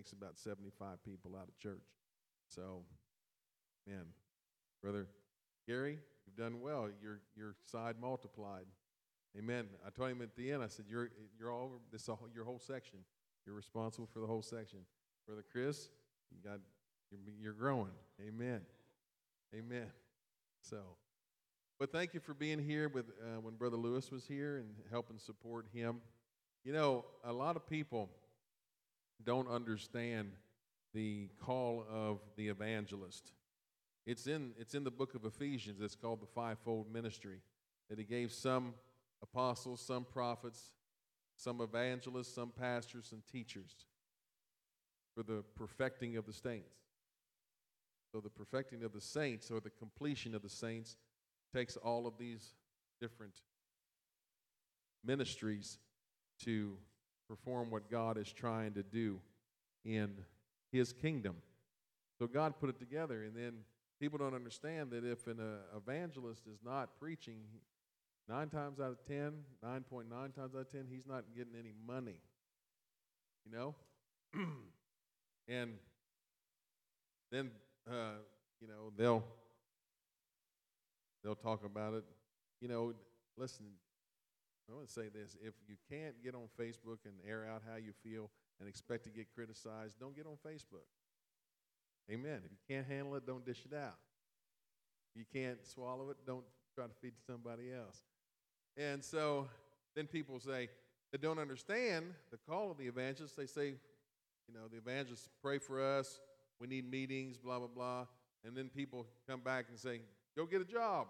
takes about 75 people out of church. So, man, brother Gary, you've done well. Your your side multiplied. Amen. I told him at the end. I said, "You're you're all this your whole section. You're responsible for the whole section." Brother Chris, you got you're, you're growing. Amen. Amen. So, but thank you for being here with uh, when Brother Lewis was here and helping support him. You know, a lot of people don't understand the call of the evangelist. It's in, it's in the book of Ephesians. It's called the fivefold ministry. That he gave some apostles, some prophets, some evangelists, some pastors, and teachers for the perfecting of the saints. So, the perfecting of the saints or the completion of the saints takes all of these different ministries to perform what God is trying to do in His kingdom. So, God put it together, and then people don't understand that if an uh, evangelist is not preaching, nine times out of ten, 9.9 times out of 10, he's not getting any money. You know? and then, uh, you know, they'll they'll talk about it. You know, listen, I want to say this. If you can't get on Facebook and air out how you feel and expect to get criticized, don't get on Facebook. Amen. If you can't handle it, don't dish it out. If you can't swallow it, don't try to feed somebody else. And so then people say, they don't understand the call of the evangelist. They say, you know, the evangelists pray for us. We need meetings, blah, blah, blah. And then people come back and say, go get a job.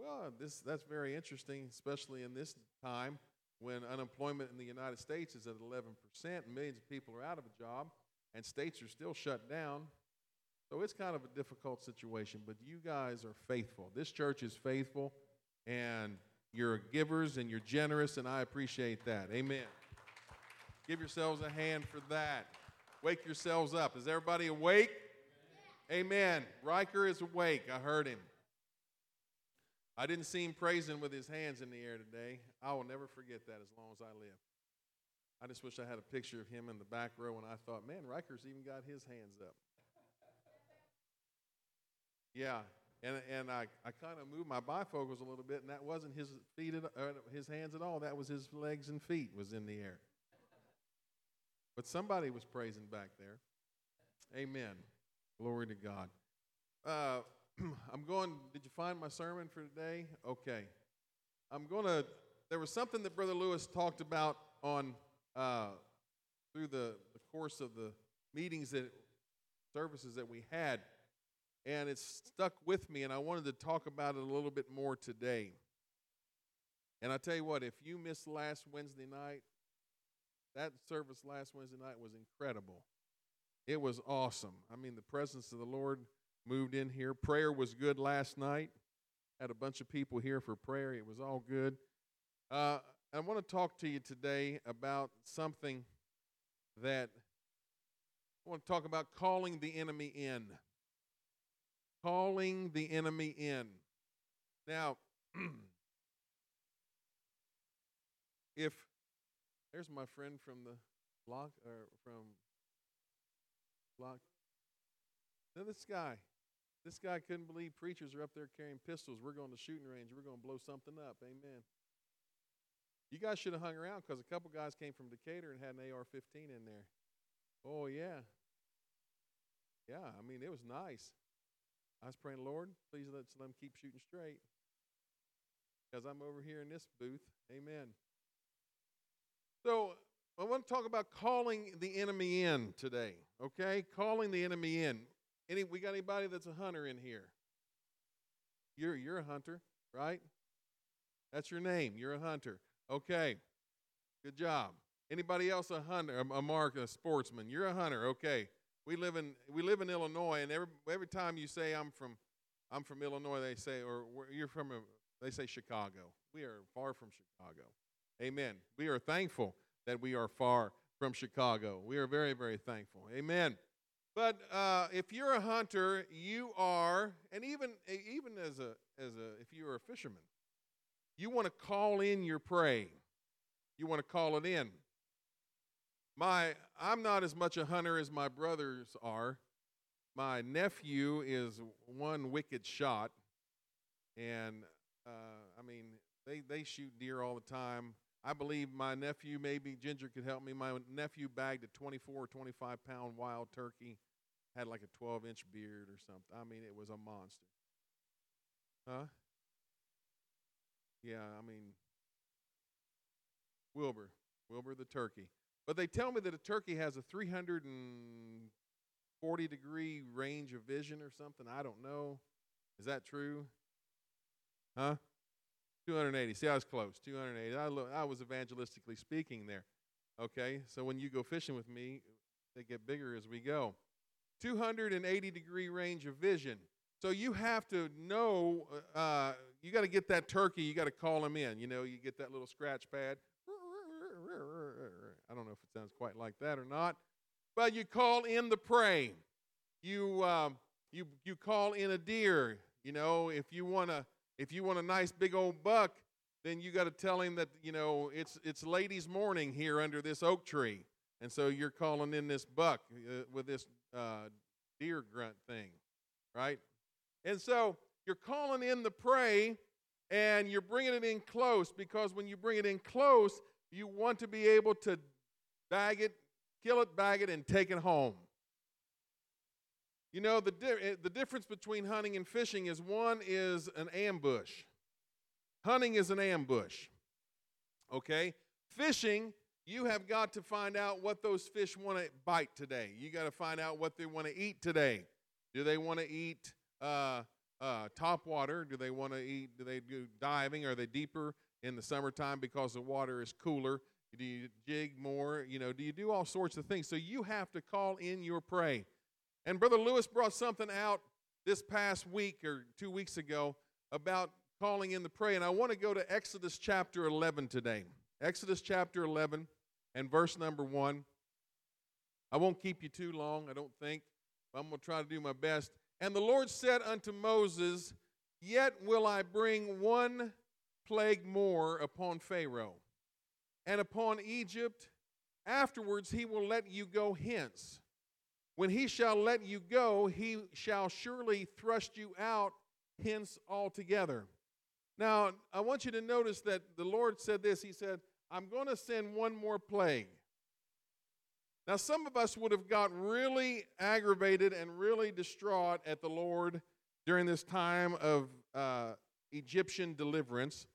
Well, this, that's very interesting, especially in this time when unemployment in the United States is at 11%, and millions of people are out of a job and states are still shut down. So it's kind of a difficult situation, but you guys are faithful. This church is faithful, and you're givers and you're generous, and I appreciate that. Amen. Give yourselves a hand for that. Wake yourselves up. Is everybody awake? Amen. Riker is awake. I heard him. I didn't see him praising with his hands in the air today. I will never forget that as long as I live. I just wish I had a picture of him in the back row, and I thought, man, Riker's even got his hands up. Yeah, and, and I, I kind of moved my bifocals a little bit, and that wasn't his feet, at, uh, his hands at all. That was his legs and feet was in the air. But somebody was praising back there. Amen. Glory to God. Uh, I'm going. Did you find my sermon for today? Okay. I'm going to. There was something that Brother Lewis talked about on uh, through the, the course of the meetings that services that we had, and it's stuck with me, and I wanted to talk about it a little bit more today. And I tell you what, if you missed last Wednesday night, that service last Wednesday night was incredible. It was awesome. I mean, the presence of the Lord moved in here. Prayer was good last night. Had a bunch of people here for prayer. It was all good. Uh, I want to talk to you today about something that I want to talk about calling the enemy in. Calling the enemy in. Now, if there's my friend from the block or from block. Now this guy, this guy couldn't believe preachers are up there carrying pistols. We're going to shooting range. We're going to blow something up. Amen. You guys should have hung around because a couple guys came from Decatur and had an AR 15 in there. Oh, yeah. Yeah, I mean, it was nice. I was praying, Lord, please let them keep shooting straight because I'm over here in this booth. Amen. So I want to talk about calling the enemy in today, okay? Calling the enemy in. Any, we got anybody that's a hunter in here? You're, you're a hunter, right? That's your name. You're a hunter. Okay. Good job. Anybody else a hunter, a mark, a sportsman? You're a hunter. Okay. We live in we live in Illinois, and every every time you say I'm from I'm from Illinois, they say or you're from a, they say Chicago. We are far from Chicago. Amen. We are thankful that we are far from Chicago. We are very very thankful. Amen. But uh, if you're a hunter, you are, and even even as a as a if you are a fisherman, you want to call in your prey. You want to call it in. My, I'm not as much a hunter as my brothers are. My nephew is one wicked shot, and uh, I mean, they they shoot deer all the time. I believe my nephew, maybe Ginger could help me. My nephew bagged a 24 or 25 pound wild turkey, had like a 12 inch beard or something. I mean, it was a monster. Huh? Yeah, I mean, Wilbur, Wilbur the turkey. But they tell me that a turkey has a 340 degree range of vision or something. I don't know. Is that true? Huh? 280. See, I was close. 280. I, lo- I was evangelistically speaking there. Okay, so when you go fishing with me, they get bigger as we go. 280 degree range of vision. So you have to know, uh, uh you got to get that turkey, you got to call him in. You know, you get that little scratch pad. I don't know if it sounds quite like that or not, but you call in the prey. You, um, you, you call in a deer. You know, if you want a, if you want a nice big old buck, then you got to tell him that you know it's it's ladies' morning here under this oak tree, and so you're calling in this buck uh, with this uh, deer grunt thing, right? And so you're calling in the prey, and you're bringing it in close because when you bring it in close, you want to be able to bag it, kill it, bag it, and take it home. You know, the, di- eh, the difference between hunting and fishing is one is an ambush. Hunting is an ambush. Okay? Fishing, you have got to find out what those fish want to bite today. You got to find out what they want to eat today. Do they want to eat uh, uh, top water? Do they want to eat? Do they do diving? Are they deeper in the summertime because the water is cooler? Do you jig more? You know, do you do all sorts of things? So you have to call in your prey. And Brother Lewis brought something out this past week or two weeks ago about calling in the prey. And I want to go to Exodus chapter 11 today. Exodus chapter 11 and verse number 1. I won't keep you too long, I don't think, but I'm going to try to do my best. And the Lord said unto Moses, Yet will I bring one plague more upon Pharaoh and upon Egypt. Afterwards he will let you go hence. When he shall let you go, he shall surely thrust you out hence altogether. Now, I want you to notice that the Lord said this. He said, I'm going to send one more plague. Now, some of us would have got really aggravated and really distraught at the Lord during this time of uh, Egyptian deliverance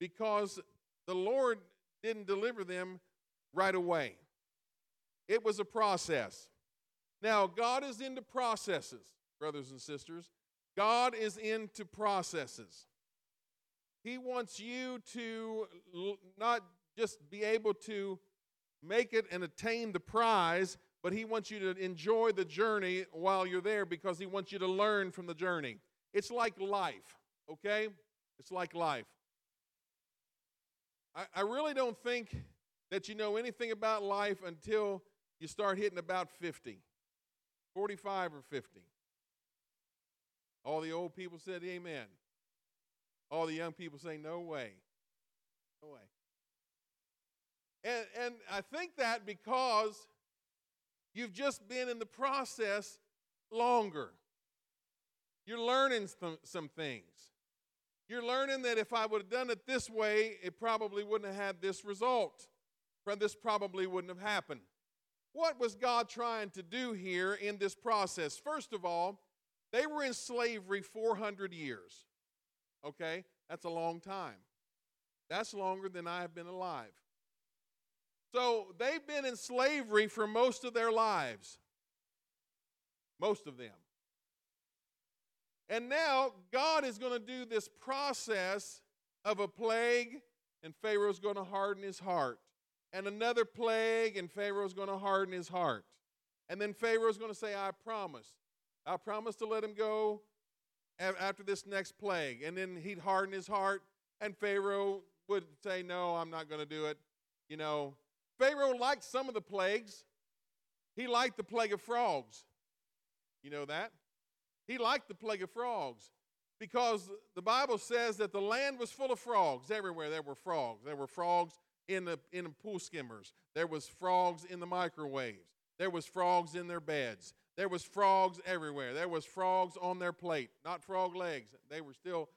because the Lord didn't deliver them right away. It was a process. Now, God is into processes, brothers and sisters. God is into processes. He wants you to not just be able to make it and attain the prize, but He wants you to enjoy the journey while you're there because He wants you to learn from the journey. It's like life, okay? It's like life. I, I really don't think that you know anything about life until you start hitting about 50. 45 or 50. All the old people said amen. All the young people say no way. No way. And, and I think that because you've just been in the process longer. You're learning some, some things. You're learning that if I would have done it this way, it probably wouldn't have had this result. This probably wouldn't have happened. What was God trying to do here in this process? First of all, they were in slavery 400 years. Okay? That's a long time. That's longer than I have been alive. So they've been in slavery for most of their lives. Most of them. And now God is going to do this process of a plague, and Pharaoh's going to harden his heart and another plague, and Pharaoh's going to harden his heart. And then Pharaoh's going to say, I promise. I promise to let him go after this next plague. And then he'd harden his heart, and Pharaoh would say, No, I'm not going to do it. You know, Pharaoh liked some of the plagues. He liked the plague of frogs. You know that? He liked the plague of frogs because the Bible says that the land was full of frogs everywhere. There were frogs. There were frogs in the in the pool skimmers. There was frogs in the microwaves. There was frogs in their beds. There was frogs everywhere. There was frogs on their plate, not frog legs. They were still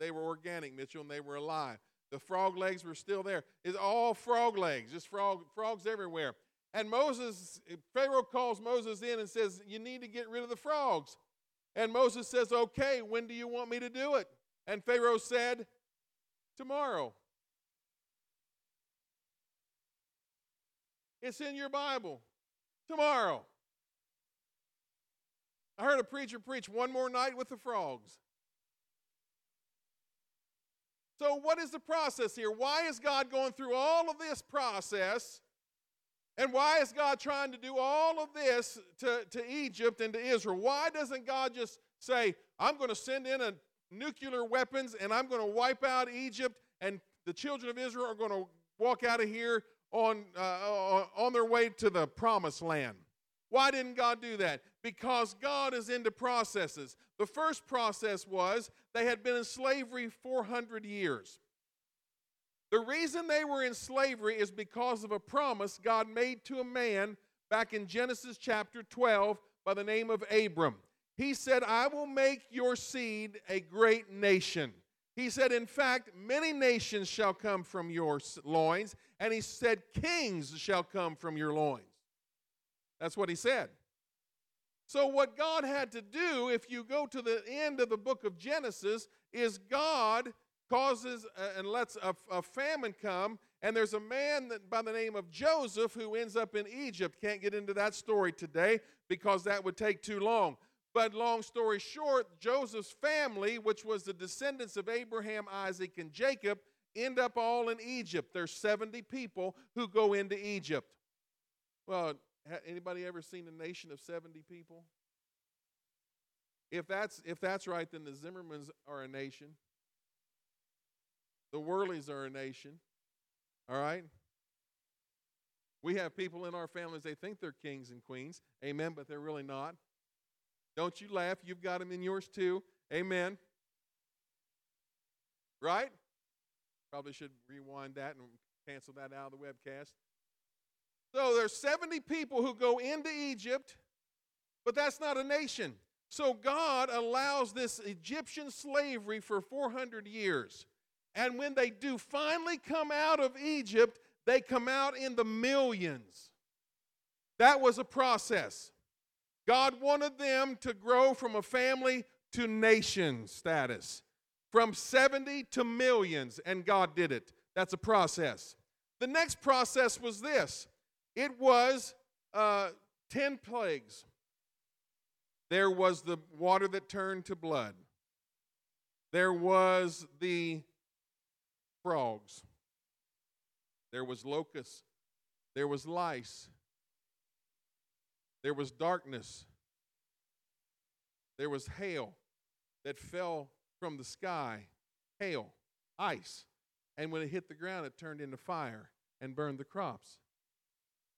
they were organic, Mitchell, and they were alive. The frog legs were still there. It's all frog legs, just frog frogs everywhere. And Moses, Pharaoh calls Moses in and says, "You need to get rid of the frogs." And Moses says, "Okay, when do you want me to do it?" And Pharaoh said, "Tomorrow." It's in your Bible. Tomorrow. I heard a preacher preach one more night with the frogs. So, what is the process here? Why is God going through all of this process? And why is God trying to do all of this to, to Egypt and to Israel? Why doesn't God just say, I'm going to send in a nuclear weapons and I'm going to wipe out Egypt and the children of Israel are going to walk out of here on, uh, on their way to the promised land? Why didn't God do that? Because God is into processes. The first process was they had been in slavery 400 years. The reason they were in slavery is because of a promise God made to a man back in Genesis chapter 12 by the name of Abram. He said, I will make your seed a great nation. He said, In fact, many nations shall come from your loins. And he said, Kings shall come from your loins. That's what he said. So, what God had to do, if you go to the end of the book of Genesis, is God causes uh, and lets a, a famine come. And there's a man by the name of Joseph who ends up in Egypt. Can't get into that story today because that would take too long. But long story short, Joseph's family, which was the descendants of Abraham, Isaac, and Jacob, end up all in Egypt. There's 70 people who go into Egypt. Well, Anybody ever seen a nation of 70 people? If that's, if that's right, then the Zimmermans are a nation. The Worleys are a nation. All right? We have people in our families, they think they're kings and queens. Amen, but they're really not. Don't you laugh. You've got them in yours too. Amen. Right? Probably should rewind that and cancel that out of the webcast. So there's 70 people who go into Egypt, but that's not a nation. So God allows this Egyptian slavery for 400 years. And when they do finally come out of Egypt, they come out in the millions. That was a process. God wanted them to grow from a family to nation status, from 70 to millions, and God did it. That's a process. The next process was this it was uh, 10 plagues. There was the water that turned to blood. There was the frogs. There was locusts. There was lice. There was darkness. There was hail that fell from the sky. Hail, ice. And when it hit the ground, it turned into fire and burned the crops.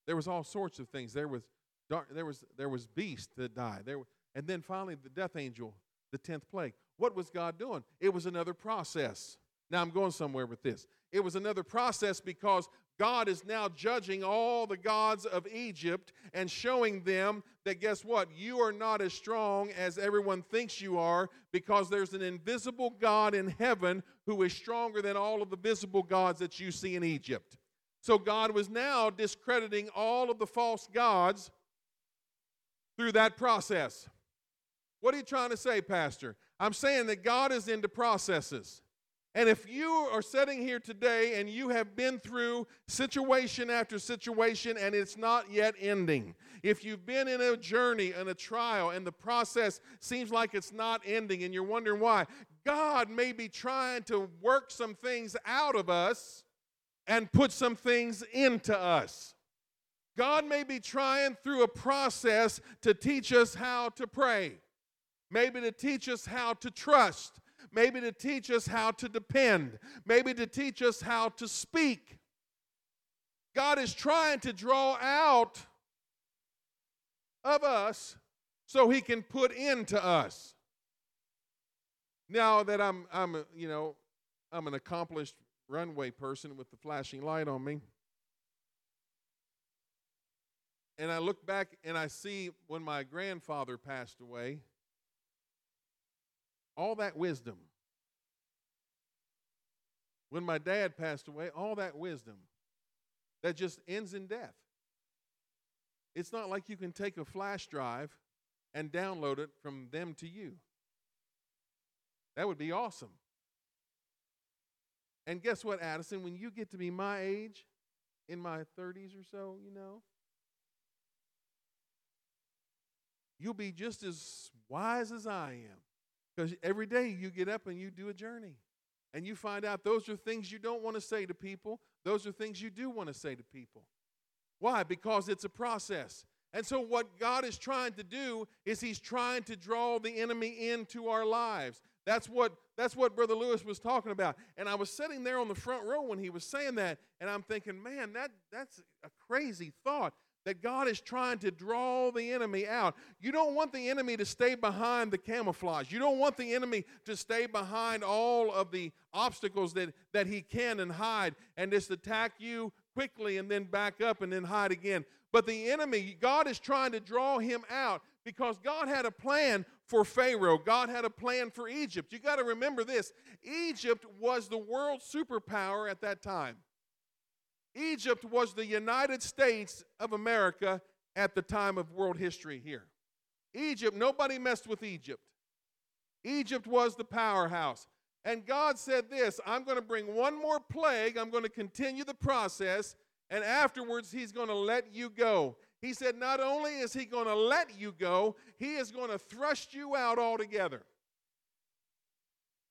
There was all sorts of things. There was dark, there was there was beasts that died. There and then finally the death angel, the tenth plague. What was God doing? It was another process. Now I'm going somewhere with this. It was another process because God is now judging all the gods of Egypt and showing them that guess what? You are not as strong as everyone thinks you are because there's an invisible God in heaven who is stronger than all of the visible gods that you see in Egypt. So God was now discrediting all of the false gods through that process. What are you trying to say, Pastor? I'm saying that God is into processes. And if you are sitting here today and you have been through situation after situation and it's not yet ending, if you've been in a journey and a trial and the process seems like it's not ending and you're wondering why, God may be trying to work some things out of us and put some things into us. God may be trying through a process to teach us how to pray, maybe to teach us how to trust, maybe to teach us how to depend, maybe to teach us how to speak. God is trying to draw out of us so he can put into us. Now that I'm I'm you know, I'm an accomplished runway person with the flashing light on me. And I look back and I see when my grandfather passed away, all that wisdom. When my dad passed away, all that wisdom that just ends in death. It's not like you can take a flash drive and download it from them to you. That would be awesome. And guess what, Addison? When you get to be my age, in my 30s or so, you know, you'll be just as wise as I am. Because every day you get up and you do a journey. And you find out those are things you don't want to say to people, those are things you do want to say to people. Why? Because it's a process. And so, what God is trying to do is He's trying to draw the enemy into our lives. That's what, that's what Brother Lewis was talking about. And I was sitting there on the front row when he was saying that, and I'm thinking, man, that, that's a crazy thought that God is trying to draw the enemy out. You don't want the enemy to stay behind the camouflage. You don't want the enemy to stay behind all of the obstacles that, that he can and hide and just attack you quickly and then back up and then hide again. But the enemy, God is trying to draw him out because God had a plan for Pharaoh. God had a plan for Egypt. You got to remember this Egypt was the world superpower at that time. Egypt was the United States of America at the time of world history here. Egypt, nobody messed with Egypt. Egypt was the powerhouse. And God said this I'm going to bring one more plague, I'm going to continue the process, and afterwards, He's going to let you go. He said, Not only is He going to let you go, He is going to thrust you out altogether.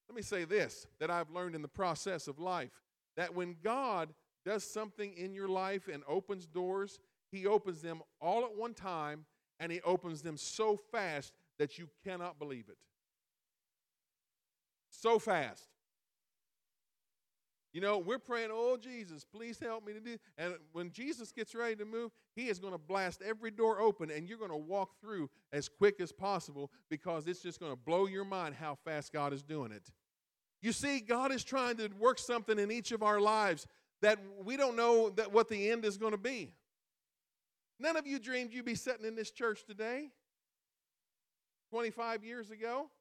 Let me say this that I've learned in the process of life that when God does something in your life and opens doors, He opens them all at one time and He opens them so fast that you cannot believe it. So fast. You know, we're praying, oh, Jesus, please help me to do. And when Jesus gets ready to move, he is going to blast every door open and you're going to walk through as quick as possible because it's just going to blow your mind how fast God is doing it. You see, God is trying to work something in each of our lives that we don't know that what the end is going to be. None of you dreamed you'd be sitting in this church today 25 years ago.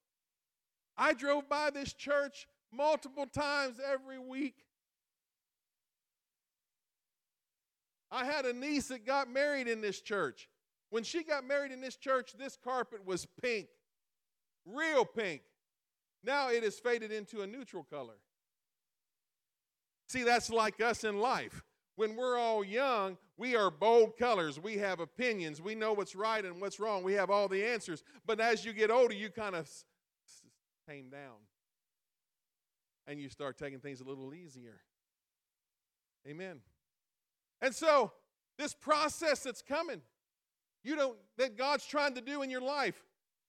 I drove by this church multiple times every week. I had a niece that got married in this church. When she got married in this church, this carpet was pink, real pink. Now it has faded into a neutral color. See, that's like us in life. When we're all young, we are bold colors. We have opinions. We know what's right and what's wrong. We have all the answers. But as you get older, you kind of tame down and you start taking things a little easier. Amen. And so, this process that's coming, you know, that God's trying to do in your life,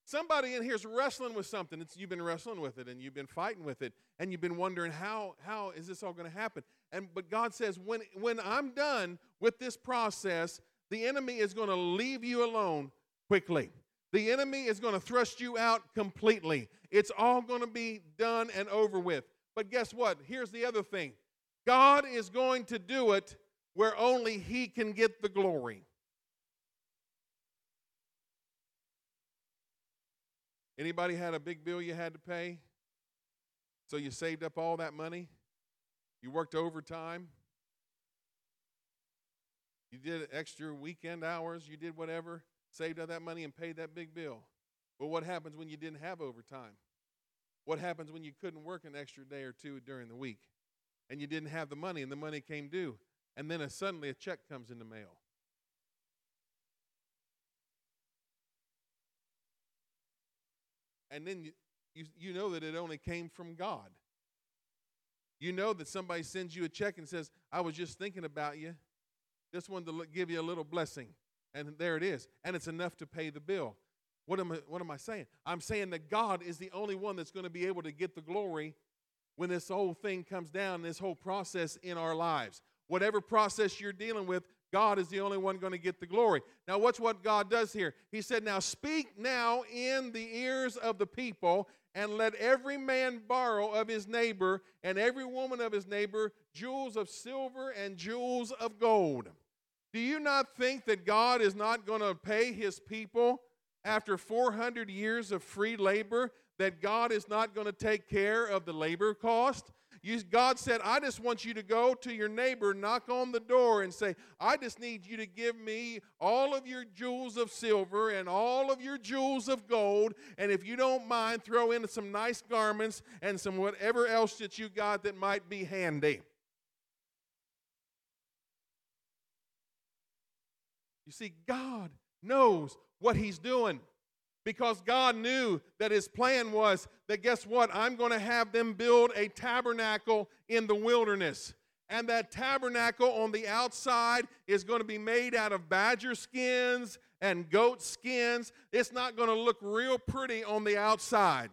somebody in here is wrestling with something. It's, you've been wrestling with it and you've been fighting with it and you've been wondering how, how is this all going to happen? And but God says, when, when I'm done with this process, the enemy is going to leave you alone quickly. The enemy is going to thrust you out completely. It's all going to be done and over with. But guess what? Here's the other thing God is going to do it where only He can get the glory. Anybody had a big bill you had to pay? So you saved up all that money? You worked overtime? You did extra weekend hours? You did whatever? Saved up that money and paid that big bill. But what happens when you didn't have overtime? What happens when you couldn't work an extra day or two during the week and you didn't have the money and the money came due and then a, suddenly a check comes in the mail? And then you, you, you know that it only came from God. You know that somebody sends you a check and says, I was just thinking about you. Just wanted to give you a little blessing. And there it is. And it's enough to pay the bill. What am I, what am I saying? I'm saying that God is the only one that's going to be able to get the glory when this whole thing comes down, this whole process in our lives. Whatever process you're dealing with, God is the only one going to get the glory. Now, what's what God does here? He said, Now speak now in the ears of the people, and let every man borrow of his neighbor, and every woman of his neighbor, jewels of silver and jewels of gold. Do you not think that God is not going to pay his people after 400 years of free labor? That God is not going to take care of the labor cost? You, God said, I just want you to go to your neighbor, knock on the door, and say, I just need you to give me all of your jewels of silver and all of your jewels of gold. And if you don't mind, throw in some nice garments and some whatever else that you got that might be handy. You see, God knows what He's doing because God knew that his plan was that guess what? I'm going to have them build a tabernacle in the wilderness. And that tabernacle on the outside is going to be made out of badger skins and goat skins. It's not going to look real pretty on the outside.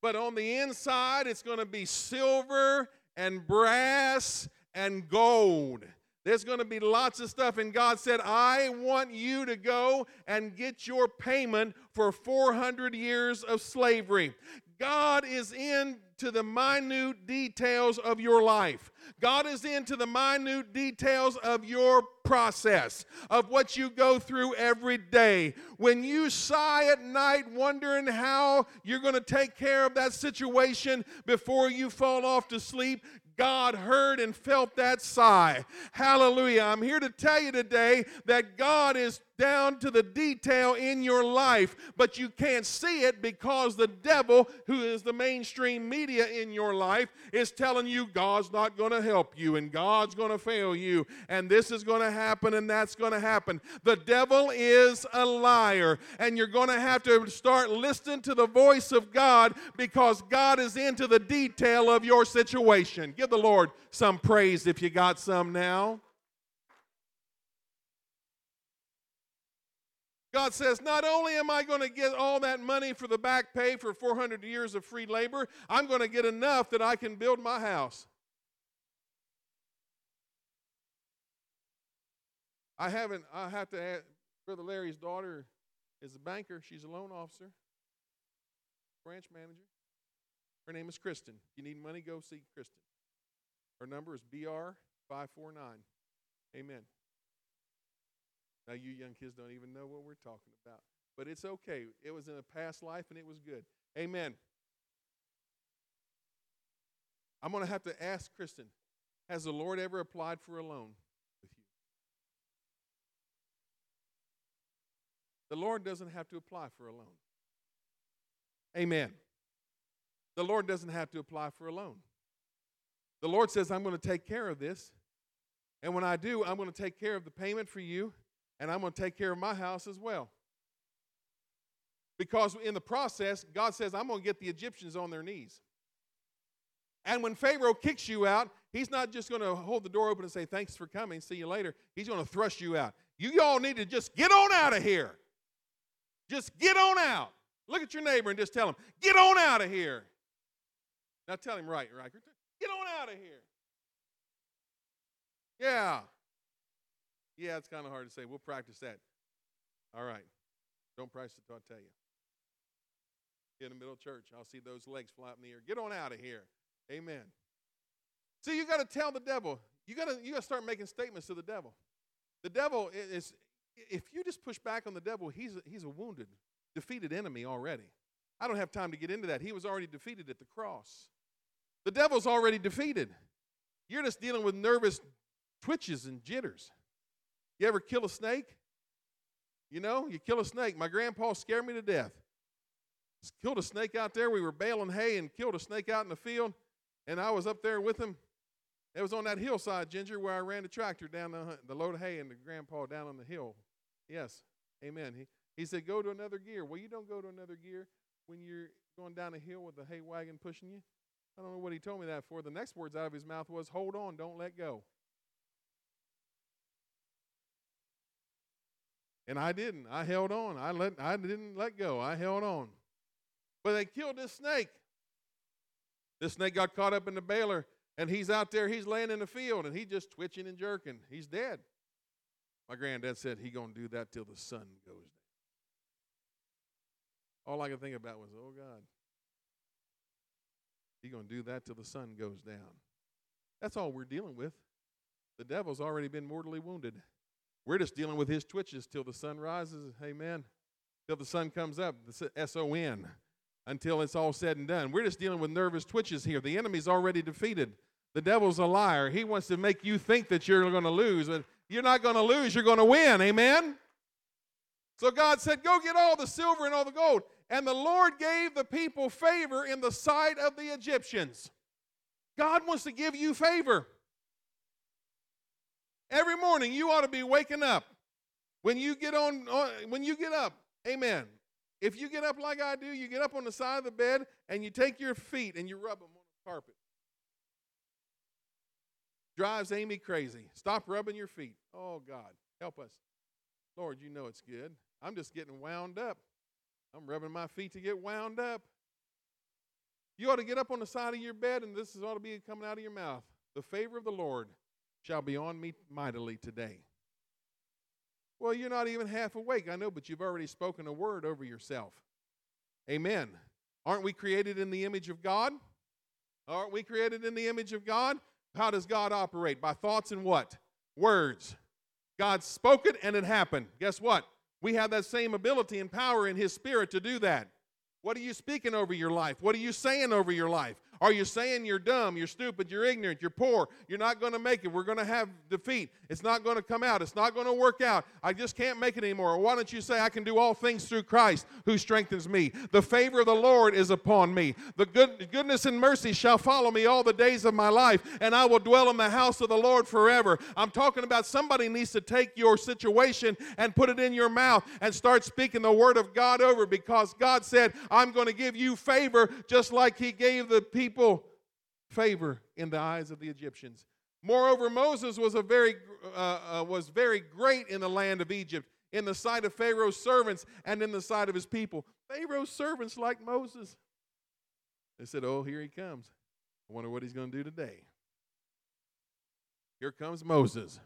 But on the inside, it's going to be silver and brass and gold. There's going to be lots of stuff. And God said, I want you to go and get your payment for 400 years of slavery. God is into the minute details of your life. God is into the minute details of your process, of what you go through every day. When you sigh at night wondering how you're going to take care of that situation before you fall off to sleep, God heard and felt that sigh. Hallelujah. I'm here to tell you today that God is down to the detail in your life, but you can't see it because the devil, who is the mainstream media in your life, is telling you God's not going to help you and God's going to fail you and this is going to happen and that's going to happen. The devil is a liar, and you're going to have to start listening to the voice of God because God is into the detail of your situation. Give the Lord some praise if you got some now. God says, Not only am I going to get all that money for the back pay for 400 years of free labor, I'm going to get enough that I can build my house. I haven't, I have to ask, Brother Larry's daughter is a banker. She's a loan officer, branch manager. Her name is Kristen. If you need money, go see Kristen. Her number is BR 549. Amen. Now, you young kids don't even know what we're talking about. But it's okay. It was in a past life and it was good. Amen. I'm going to have to ask Kristen Has the Lord ever applied for a loan with you? The Lord doesn't have to apply for a loan. Amen. The Lord doesn't have to apply for a loan. The Lord says, I'm going to take care of this. And when I do, I'm going to take care of the payment for you and I'm going to take care of my house as well. Because in the process, God says, I'm going to get the Egyptians on their knees. And when Pharaoh kicks you out, he's not just going to hold the door open and say, Thanks for coming, see you later. He's going to thrust you out. You all need to just get on out of here. Just get on out. Look at your neighbor and just tell him, Get on out of here. Now tell him right, right. Get on out of here. Yeah. Yeah, it's kind of hard to say. We'll practice that. All right. Don't practice it till I tell you. Get In the middle of church, I'll see those legs fly up in the air. Get on out of here. Amen. See, you got to tell the devil. You got to you got to start making statements to the devil. The devil is if you just push back on the devil, he's a, he's a wounded, defeated enemy already. I don't have time to get into that. He was already defeated at the cross. The devil's already defeated. You're just dealing with nervous twitches and jitters. You ever kill a snake? You know, you kill a snake. My grandpa scared me to death. Killed a snake out there. We were baling hay and killed a snake out in the field, and I was up there with him. It was on that hillside, Ginger, where I ran the tractor down the, the load of hay and the grandpa down on the hill. Yes, amen. He, he said, Go to another gear. Well, you don't go to another gear when you're going down a hill with the hay wagon pushing you. I don't know what he told me that for. The next words out of his mouth was, Hold on, don't let go. And I didn't. I held on. I let I didn't let go. I held on. But they killed this snake. This snake got caught up in the baler, And he's out there, he's laying in the field, and he's just twitching and jerking. He's dead. My granddad said he gonna do that till the sun goes down. All I could think about was, oh God, he gonna do that till the sun goes down. That's all we're dealing with. The devil's already been mortally wounded. We're just dealing with his twitches till the sun rises. Amen. Till the sun comes up. The S O N. Until it's all said and done. We're just dealing with nervous twitches here. The enemy's already defeated. The devil's a liar. He wants to make you think that you're going to lose. but you're not going to lose. You're going to win. Amen. So God said, Go get all the silver and all the gold. And the Lord gave the people favor in the sight of the Egyptians. God wants to give you favor. Every morning you ought to be waking up. When you get on, when you get up, amen. If you get up like I do, you get up on the side of the bed and you take your feet and you rub them on the carpet. Drives Amy crazy. Stop rubbing your feet. Oh God, help us. Lord, you know it's good. I'm just getting wound up. I'm rubbing my feet to get wound up. You ought to get up on the side of your bed and this ought to be coming out of your mouth. The favor of the Lord shall be on me mightily today. Well, you're not even half awake, I know, but you've already spoken a word over yourself. Amen. Aren't we created in the image of God? Aren't we created in the image of God? How does God operate? By thoughts and what? Words. God spoke it and it happened. Guess what? We have that same ability and power in His Spirit to do that. What are you speaking over your life? What are you saying over your life? Are you saying you're dumb, you're stupid, you're ignorant, you're poor, you're not going to make it, we're going to have defeat, it's not going to come out, it's not going to work out, I just can't make it anymore? why don't you say, I can do all things through Christ who strengthens me? The favor of the Lord is upon me. The good, goodness and mercy shall follow me all the days of my life, and I will dwell in the house of the Lord forever. I'm talking about somebody needs to take your situation and put it in your mouth and start speaking the word of God over because God said, I'm going to give you favor just like He gave the people favor in the eyes of the Egyptians. Moreover, Moses was, a very, uh, uh, was very great in the land of Egypt, in the sight of Pharaoh's servants and in the sight of his people. Pharaoh's servants like Moses. They said, Oh, here he comes. I wonder what he's going to do today. Here comes Moses.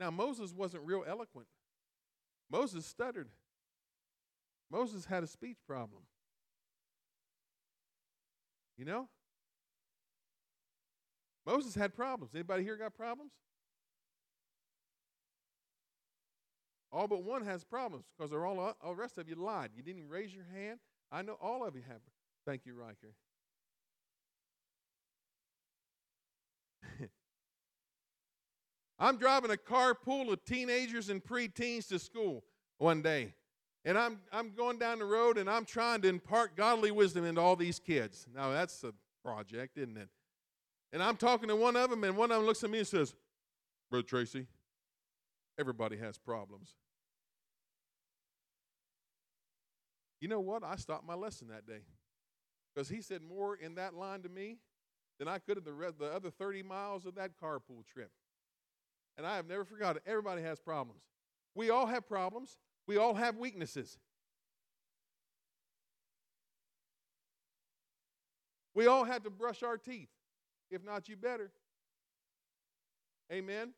Now, Moses wasn't real eloquent, Moses stuttered. Moses had a speech problem. You know? Moses had problems. Anybody here got problems? All but one has problems because they're all, all the rest of you lied. You didn't even raise your hand. I know all of you have. Thank you, Riker. I'm driving a carpool of teenagers and preteens to school one day. And I'm, I'm going down the road and I'm trying to impart godly wisdom into all these kids. Now, that's a project, isn't it? And I'm talking to one of them, and one of them looks at me and says, Brother Tracy, everybody has problems. You know what? I stopped my lesson that day because he said more in that line to me than I could in the, the other 30 miles of that carpool trip. And I have never forgotten. Everybody has problems. We all have problems. We all have weaknesses. We all have to brush our teeth. If not, you better. Amen.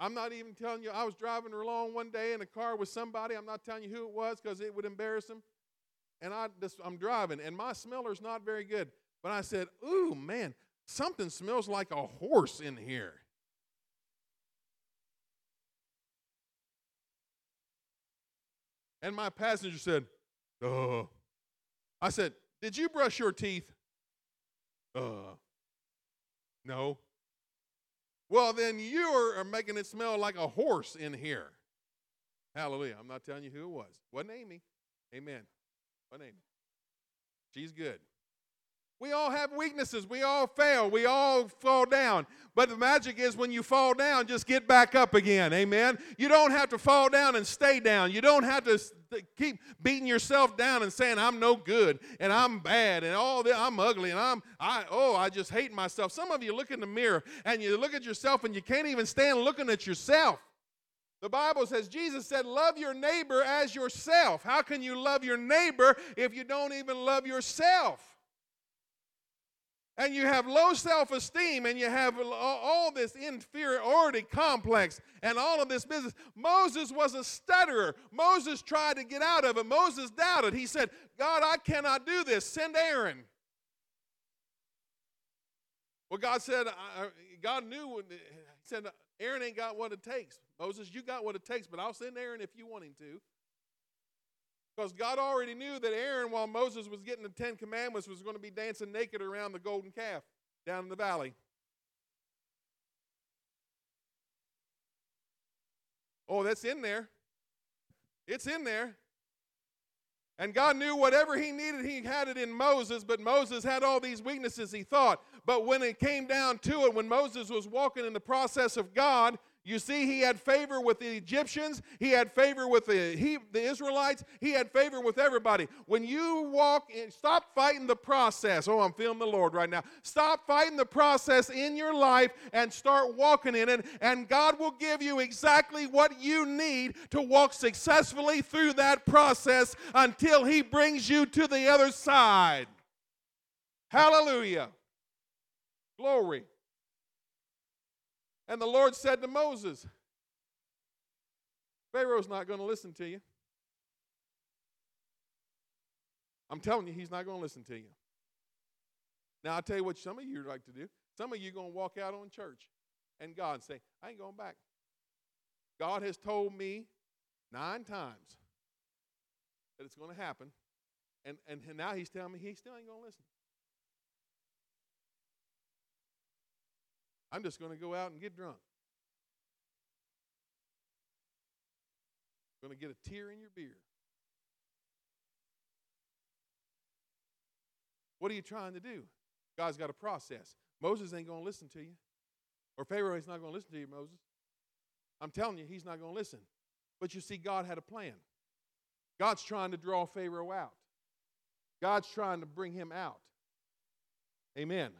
I'm not even telling you, I was driving along one day in a car with somebody. I'm not telling you who it was because it would embarrass them. And I just, I'm driving, and my smeller's not very good. But I said, Ooh, man, something smells like a horse in here. And my passenger said, Uh. I said, Did you brush your teeth? Uh. No. Well, then you are making it smell like a horse in here. Hallelujah. I'm not telling you who it was. Wasn't Amy. Amen. Wasn't Amy. She's good. We all have weaknesses. We all fail. We all fall down. But the magic is when you fall down, just get back up again. Amen. You don't have to fall down and stay down. You don't have to keep beating yourself down and saying I'm no good and I'm bad and all that I'm ugly and I'm I oh I just hate myself. Some of you look in the mirror and you look at yourself and you can't even stand looking at yourself. The Bible says Jesus said, Love your neighbor as yourself. How can you love your neighbor if you don't even love yourself? And you have low self esteem and you have all this inferiority complex and all of this business. Moses was a stutterer. Moses tried to get out of it. Moses doubted. He said, God, I cannot do this. Send Aaron. Well, God said, God knew, when, he said, Aaron ain't got what it takes. Moses, you got what it takes, but I'll send Aaron if you want him to. Because God already knew that Aaron, while Moses was getting the Ten Commandments, was going to be dancing naked around the golden calf down in the valley. Oh, that's in there. It's in there. And God knew whatever he needed, he had it in Moses, but Moses had all these weaknesses, he thought. But when it came down to it, when Moses was walking in the process of God, you see, he had favor with the Egyptians, he had favor with the, he, the Israelites, he had favor with everybody. When you walk in, stop fighting the process. Oh, I'm feeling the Lord right now. Stop fighting the process in your life and start walking in it, and God will give you exactly what you need to walk successfully through that process until he brings you to the other side. Hallelujah. Glory. And the Lord said to Moses, Pharaoh's not going to listen to you. I'm telling you, he's not going to listen to you. Now, I'll tell you what some of you like to do. Some of you are going to walk out on church and God and say, I ain't going back. God has told me nine times that it's going to happen. And, and now he's telling me he still ain't going to listen. I'm just going to go out and get drunk. Going to get a tear in your beer. What are you trying to do? God's got a process. Moses ain't going to listen to you. Or Pharaoh is not going to listen to you, Moses. I'm telling you, he's not going to listen. But you see, God had a plan. God's trying to draw Pharaoh out. God's trying to bring him out. Amen.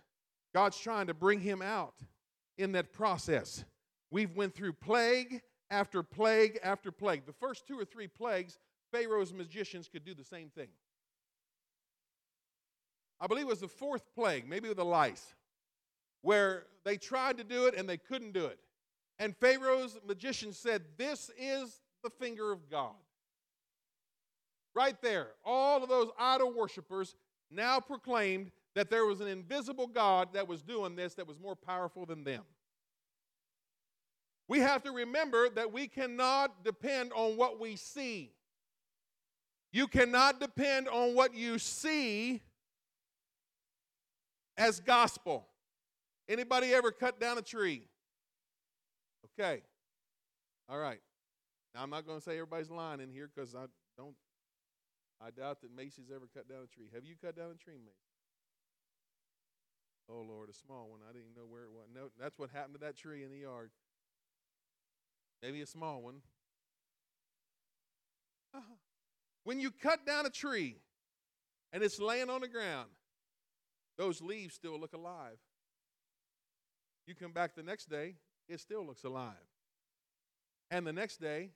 God's trying to bring him out in that process. We've went through plague after plague after plague. The first two or three plagues, Pharaoh's magicians could do the same thing. I believe it was the fourth plague, maybe with the lice, where they tried to do it and they couldn't do it. And Pharaoh's magician said, This is the finger of God. Right there, all of those idol worshippers now proclaimed that there was an invisible God that was doing this that was more powerful than them. We have to remember that we cannot depend on what we see. You cannot depend on what you see as gospel. Anybody ever cut down a tree? Okay. All right. Now I'm not going to say everybody's lying in here because I don't. I doubt that Macy's ever cut down a tree. Have you cut down a tree, Macy? Oh Lord, a small one. I didn't know where it was. No, that's what happened to that tree in the yard. Maybe a small one. Uh-huh. When you cut down a tree and it's laying on the ground, those leaves still look alive. You come back the next day, it still looks alive. And the next day,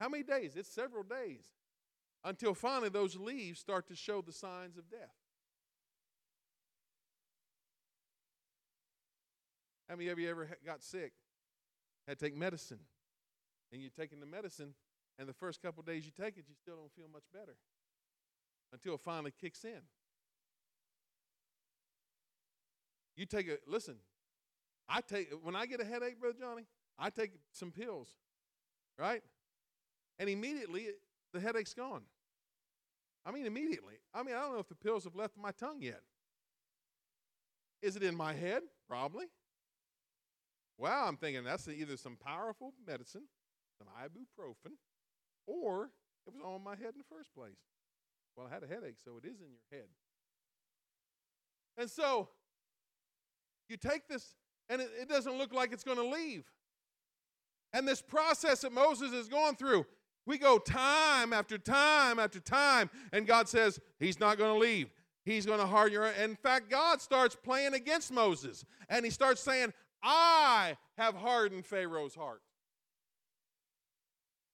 how many days? It's several days until finally those leaves start to show the signs of death. How many of you ever got sick? Had to take medicine. And you're taking the medicine, and the first couple days you take it, you still don't feel much better until it finally kicks in. You take it, listen, I take, when I get a headache, Brother Johnny, I take some pills, right? And immediately the headache's gone. I mean, immediately. I mean, I don't know if the pills have left my tongue yet. Is it in my head? Probably. Well, I'm thinking that's either some powerful medicine, some ibuprofen, or it was on my head in the first place. Well, I had a headache, so it is in your head. And so you take this, and it, it doesn't look like it's going to leave. And this process that Moses is going through, we go time after time after time, and God says, He's not going to leave. He's going to harden your. In fact, God starts playing against Moses, and He starts saying, I have hardened Pharaoh's heart.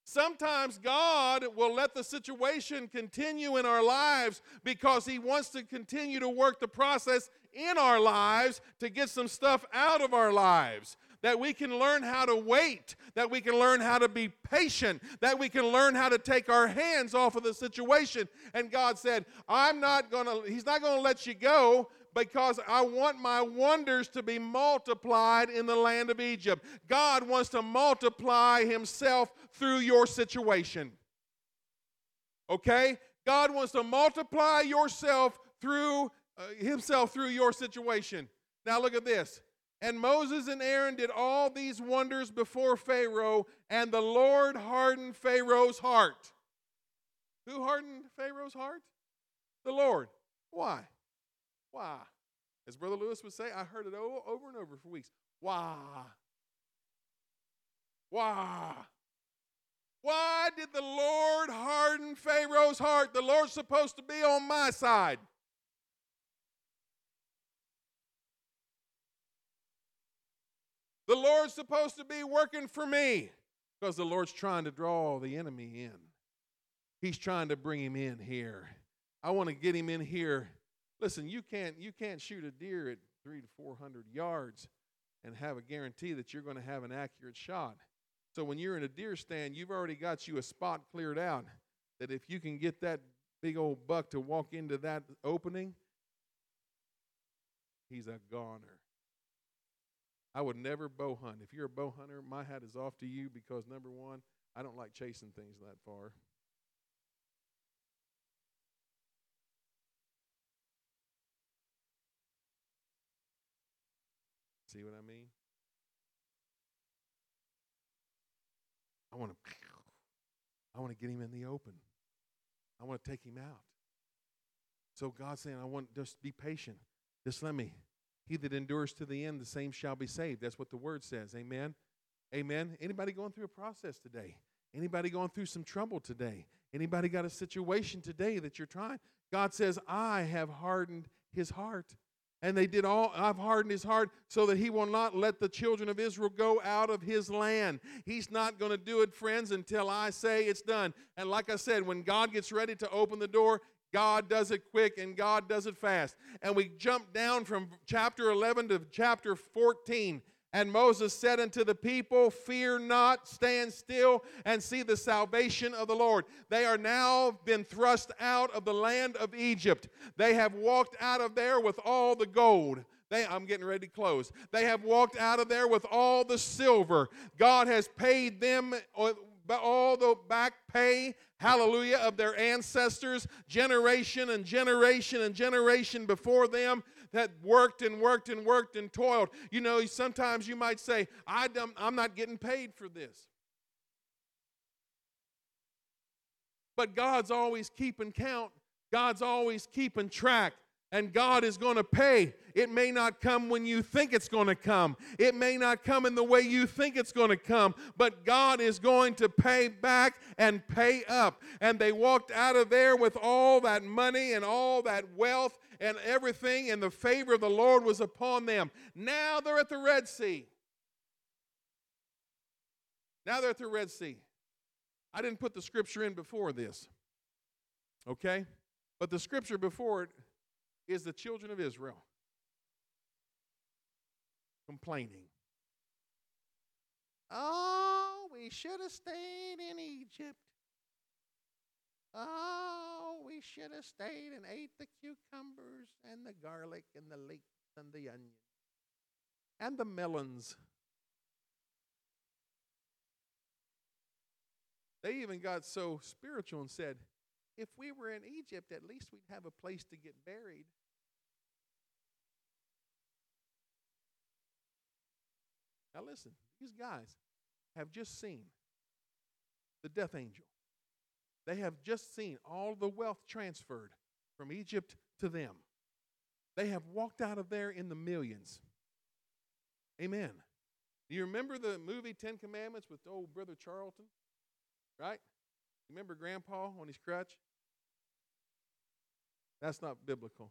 Sometimes God will let the situation continue in our lives because He wants to continue to work the process in our lives to get some stuff out of our lives. That we can learn how to wait, that we can learn how to be patient, that we can learn how to take our hands off of the situation. And God said, I'm not gonna, He's not gonna let you go because I want my wonders to be multiplied in the land of Egypt. God wants to multiply Himself through your situation. Okay? God wants to multiply yourself through uh, himself through your situation. Now look at this. And Moses and Aaron did all these wonders before Pharaoh, and the Lord hardened Pharaoh's heart. Who hardened Pharaoh's heart? The Lord. Why? Why? As Brother Lewis would say, I heard it over and over for weeks. Why? Why? Why did the Lord harden Pharaoh's heart? The Lord's supposed to be on my side. The Lord's supposed to be working for me because the Lord's trying to draw the enemy in. He's trying to bring him in here. I want to get him in here. Listen, you can't you can't shoot a deer at 3 to 400 yards and have a guarantee that you're going to have an accurate shot. So when you're in a deer stand, you've already got you a spot cleared out that if you can get that big old buck to walk into that opening, he's a goner. I would never bow hunt. If you're a bow hunter, my hat is off to you because number one, I don't like chasing things that far. See what I mean? I want to I want to get him in the open. I want to take him out. So God's saying, I want just be patient. Just let me. He that endures to the end, the same shall be saved. That's what the word says. Amen. Amen. Anybody going through a process today? Anybody going through some trouble today? Anybody got a situation today that you're trying? God says, I have hardened his heart and they did all I've hardened his heart so that he will not let the children of Israel go out of his land. He's not going to do it, friends, until I say it's done. And like I said, when God gets ready to open the door, God does it quick and God does it fast. And we jump down from chapter 11 to chapter 14. And Moses said unto the people, Fear not, stand still, and see the salvation of the Lord. They are now been thrust out of the land of Egypt. They have walked out of there with all the gold. They, I'm getting ready to close. They have walked out of there with all the silver. God has paid them uh, all the back pay, hallelujah, of their ancestors, generation and generation and generation before them that worked and worked and worked and toiled. You know, sometimes you might say, I am not getting paid for this. But God's always keeping count, God's always keeping track and God is going to pay. It may not come when you think it's going to come. It may not come in the way you think it's going to come, but God is going to pay back and pay up. And they walked out of there with all that money and all that wealth and everything, and the favor of the Lord was upon them. Now they're at the Red Sea. Now they're at the Red Sea. I didn't put the scripture in before this, okay? But the scripture before it is the children of Israel complaining. Oh, we should have stayed in Egypt. Oh, we should have stayed and ate the cucumbers and the garlic and the leeks and the onions and the melons. They even got so spiritual and said, if we were in Egypt, at least we'd have a place to get buried. Now, listen, these guys have just seen the death angel. They have just seen all the wealth transferred from Egypt to them. They have walked out of there in the millions. Amen. Do you remember the movie Ten Commandments with old brother Charlton? Right? Remember Grandpa on his crutch? That's not biblical.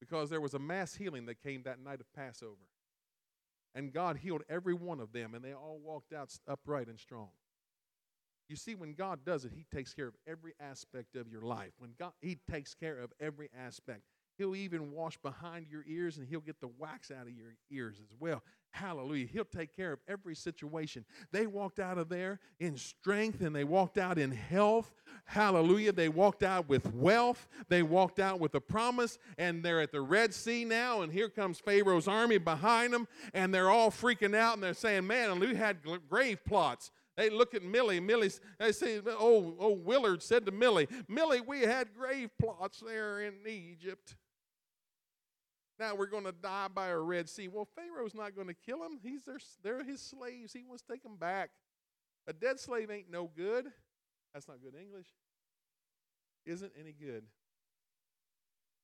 Because there was a mass healing that came that night of Passover. And God healed every one of them, and they all walked out upright and strong. You see, when God does it, He takes care of every aspect of your life. When God, He takes care of every aspect. He'll even wash behind your ears and he'll get the wax out of your ears as well. Hallelujah. He'll take care of every situation. They walked out of there in strength and they walked out in health. Hallelujah. They walked out with wealth. They walked out with a promise and they're at the Red Sea now. And here comes Pharaoh's army behind them and they're all freaking out and they're saying, Man, we had grave plots. They look at Millie. Millie, they say, oh, oh, Willard said to Millie, Millie, we had grave plots there in Egypt. Now we're going to die by a Red Sea. Well, Pharaoh's not going to kill them. He's their, they're his slaves. He wants to take them back. A dead slave ain't no good. That's not good English. Isn't any good.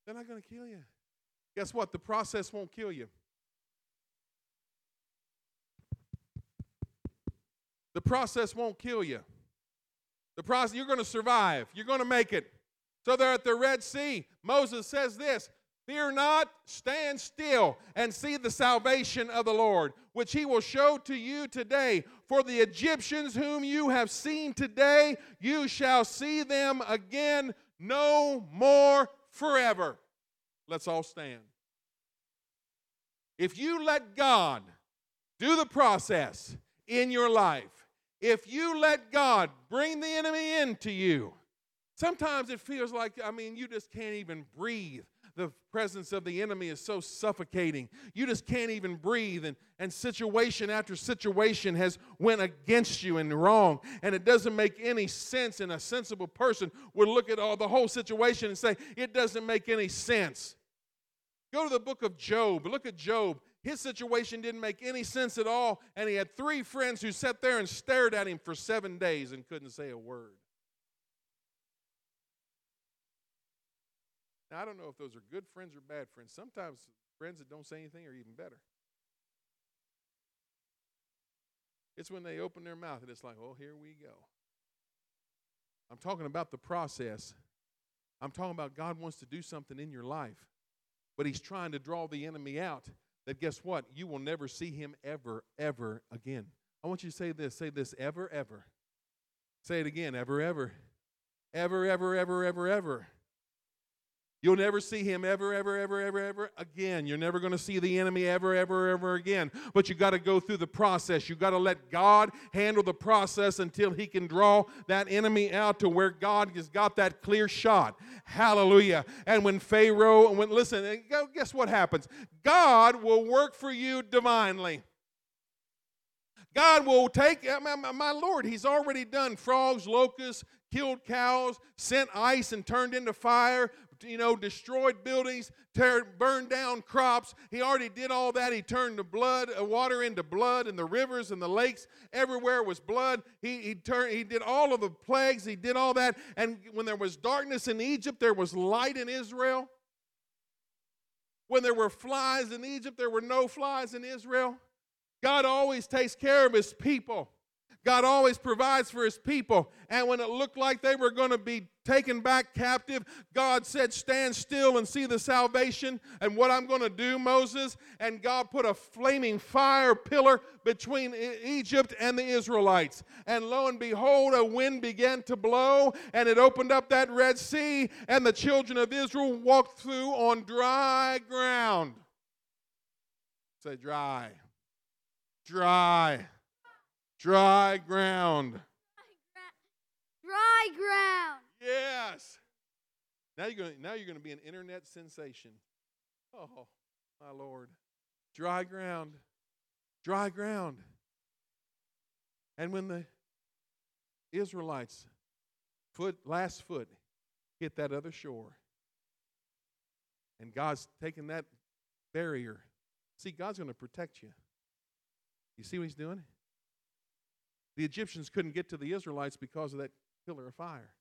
They're not going to kill you. Guess what? The process won't kill you. The process won't kill you. The process, you're going to survive. You're going to make it. So they're at the Red Sea. Moses says this Fear not, stand still, and see the salvation of the Lord, which he will show to you today. For the Egyptians whom you have seen today, you shall see them again no more forever. Let's all stand. If you let God do the process in your life, if you let God bring the enemy into you, sometimes it feels like, I mean, you just can't even breathe the presence of the enemy is so suffocating. You just can't even breathe. And, and situation after situation has went against you and wrong. And it doesn't make any sense. And a sensible person would look at all the whole situation and say, it doesn't make any sense. Go to the book of Job. Look at Job. His situation didn't make any sense at all. And he had three friends who sat there and stared at him for seven days and couldn't say a word. Now, I don't know if those are good friends or bad friends. Sometimes friends that don't say anything are even better. It's when they open their mouth and it's like, oh, here we go. I'm talking about the process. I'm talking about God wants to do something in your life, but He's trying to draw the enemy out. That guess what? You will never see him ever, ever again. I want you to say this. Say this ever, ever. Say it again. Ever, ever. Ever, ever, ever, ever, ever. You'll never see him ever, ever, ever, ever, ever again. You're never going to see the enemy ever, ever, ever again. But you got to go through the process. You got to let God handle the process until he can draw that enemy out to where God has got that clear shot. Hallelujah. And when Pharaoh, and when listen, guess what happens? God will work for you divinely. God will take, uh, my Lord, He's already done frogs, locusts, killed cows, sent ice and turned into fire, you know, destroyed buildings, tear, burned down crops. He already did all that. He turned the blood, uh, water into blood, and the rivers and the lakes everywhere was blood. He, he turned, he did all of the plagues. He did all that. And when there was darkness in Egypt, there was light in Israel. When there were flies in Egypt, there were no flies in Israel. God always takes care of his people. God always provides for his people. And when it looked like they were going to be taken back captive, God said, Stand still and see the salvation and what I'm going to do, Moses. And God put a flaming fire pillar between Egypt and the Israelites. And lo and behold, a wind began to blow, and it opened up that Red Sea, and the children of Israel walked through on dry ground. Say, dry. Dry. Dry ground. Dry ground. Yes. Now you're going. Now you're going to be an internet sensation. Oh, my Lord. Dry ground. Dry ground. And when the Israelites foot last foot hit that other shore, and God's taking that barrier. See, God's going to protect you. You see what He's doing? The Egyptians couldn't get to the Israelites because of that pillar of fire.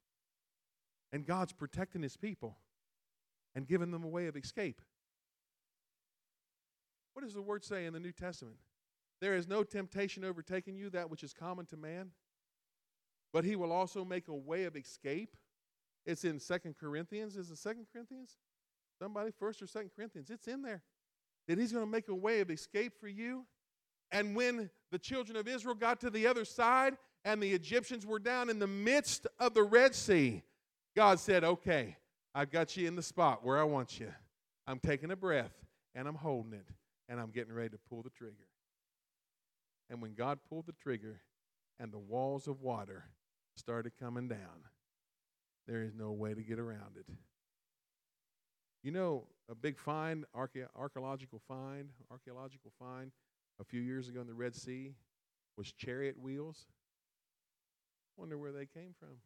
And God's protecting his people and giving them a way of escape. What does the word say in the New Testament? There is no temptation overtaking you, that which is common to man, but he will also make a way of escape. It's in Second Corinthians. Is it Second Corinthians? Somebody, First or Second Corinthians? It's in there. That he's going to make a way of escape for you. And when the children of Israel got to the other side and the Egyptians were down in the midst of the Red Sea, God said, Okay, I've got you in the spot where I want you. I'm taking a breath and I'm holding it and I'm getting ready to pull the trigger. And when God pulled the trigger and the walls of water started coming down, there is no way to get around it. You know, a big find, archaeological find, archaeological find a few years ago in the Red Sea was chariot wheels. Wonder where they came from.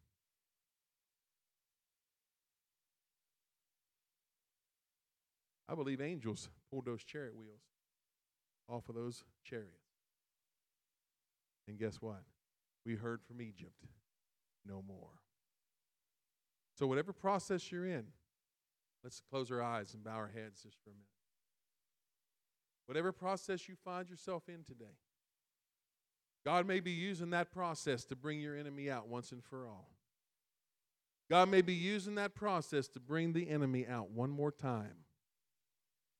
I believe angels pulled those chariot wheels off of those chariots. And guess what? We heard from Egypt no more. So, whatever process you're in, let's close our eyes and bow our heads just for a minute. Whatever process you find yourself in today, God may be using that process to bring your enemy out once and for all. God may be using that process to bring the enemy out one more time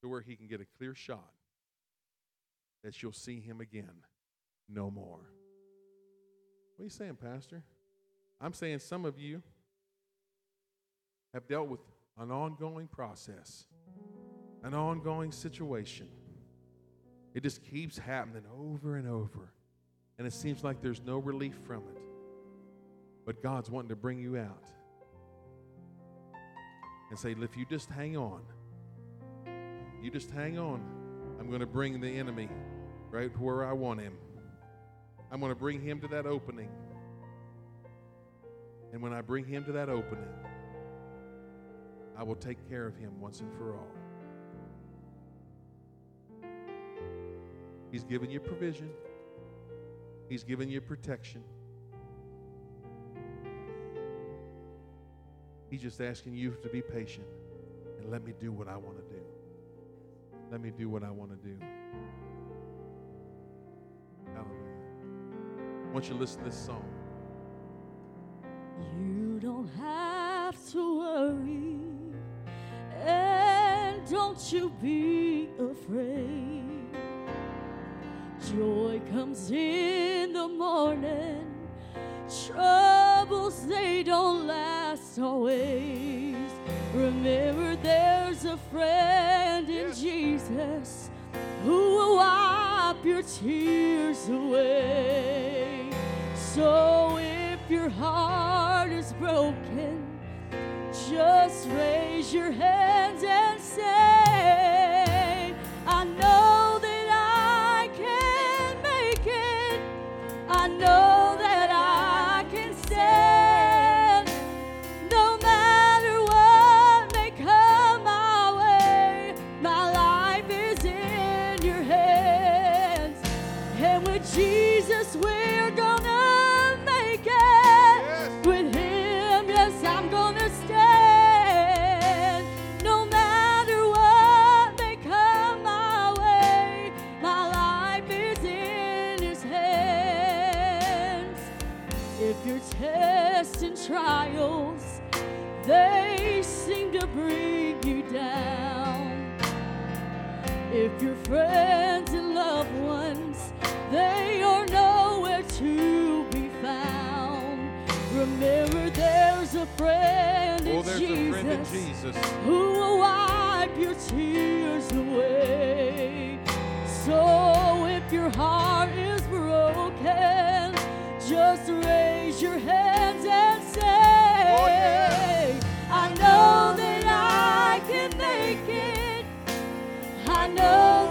to where he can get a clear shot that you'll see him again no more. What are you saying, Pastor? I'm saying some of you have dealt with an ongoing process, an ongoing situation. It just keeps happening over and over, and it seems like there's no relief from it. But God's wanting to bring you out and say, if you just hang on, you just hang on. I'm going to bring the enemy right where I want him. I'm going to bring him to that opening. And when I bring him to that opening, I will take care of him once and for all. He's given you provision, He's given you protection. He's just asking you to be patient and let me do what I want to do. Let me do what I want to do. Hallelujah. I want you to listen to this song. You don't have to worry, and don't you be afraid. Joy comes in the morning, troubles they don't last always. Remember, there's a friend in Jesus who will wipe your tears away. So if your heart is broken, just raise your hands and say, bring you down. If your friends and loved ones, they are nowhere to be found. Remember, there's a friend Oh, in there's a Jesus friend in Jesus. who will wipe your tears away. So if your heart is broken, just raise your hands and say, Oh, yeah. I know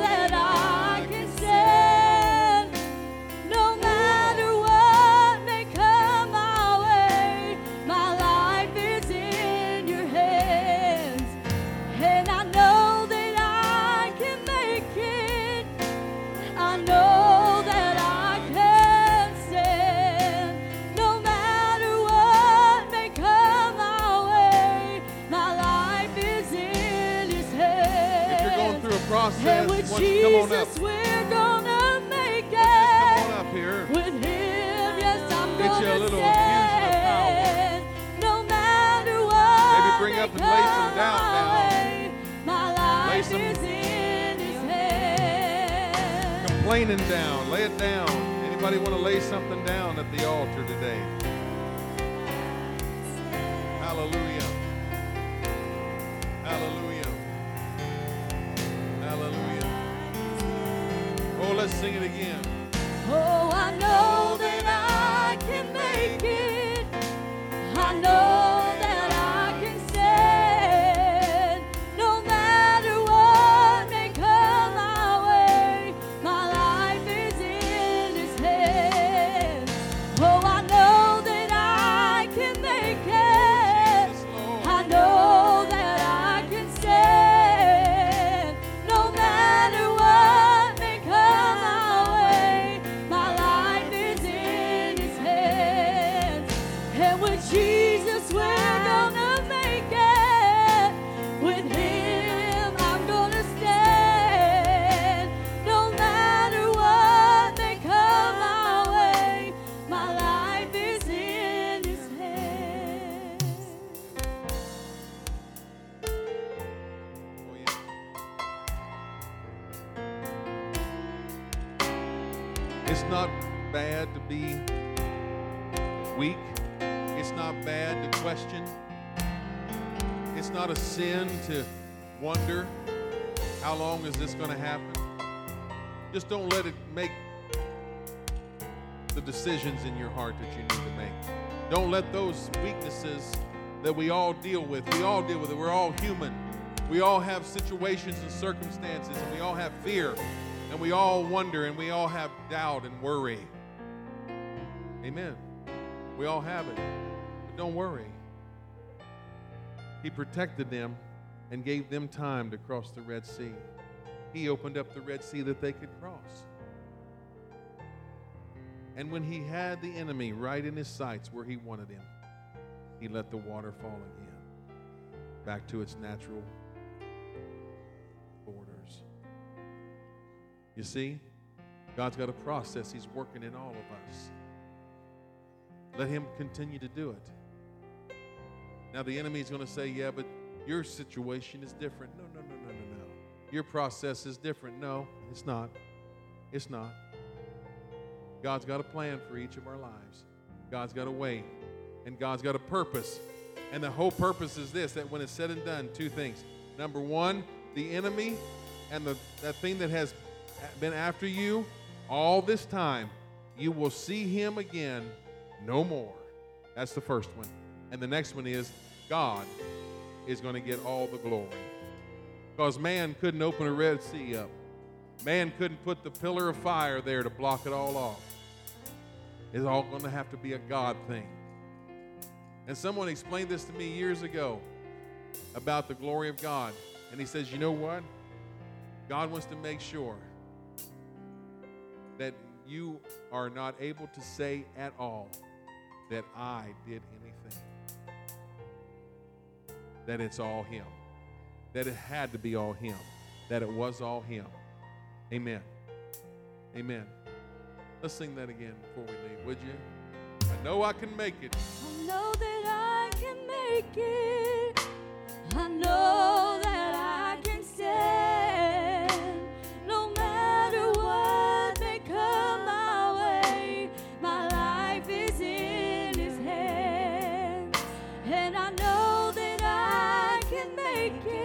complaining down. Lay it down. Anybody want to lay something down at the altar today? Hallelujah. Hallelujah. Hallelujah. Oh, let's sing it again. Oh. Let those weaknesses that we all deal with, we all deal with it. We're all human. We all have situations and circumstances, and we all have fear, and we all wonder, and we all have doubt and worry. Amen. We all have it. But don't worry. He protected them and gave them time to cross the Red Sea. He opened up the Red Sea that they could cross. And when he had the enemy right in his sights where he wanted him, he let the water fall again, back to its natural borders. You see, God's got a process He's working in all of us. Let Him continue to do it. Now, the enemy is going to say, Yeah, but your situation is different. No, no, no, no, no, no. Your process is different. No, it's not. It's not. God's got a plan for each of our lives. God's got a way, and God's got a purpose. And the whole purpose is this that when it's said and done, two things. Number one, the enemy and the, that thing that has been after you all this time, you will see him again no more. That's the first one. And the next one is God is going to get all the glory. Because man couldn't open a Red Sea up. Man couldn't put the pillar of fire there to block it all off. It's all going to have to be a God thing. And someone explained this to me years ago about the glory of God. And he says, You know what? God wants to make sure that you are not able to say at all that I did anything. That it's all Him. That it had to be all Him. That it was all Him. Amen. Amen. Let's sing that again before we leave, would you? I know I can make it. I know that I can make it. I know that I can stand. No matter what may come my way, my life is in His hands. And I know that I can make it.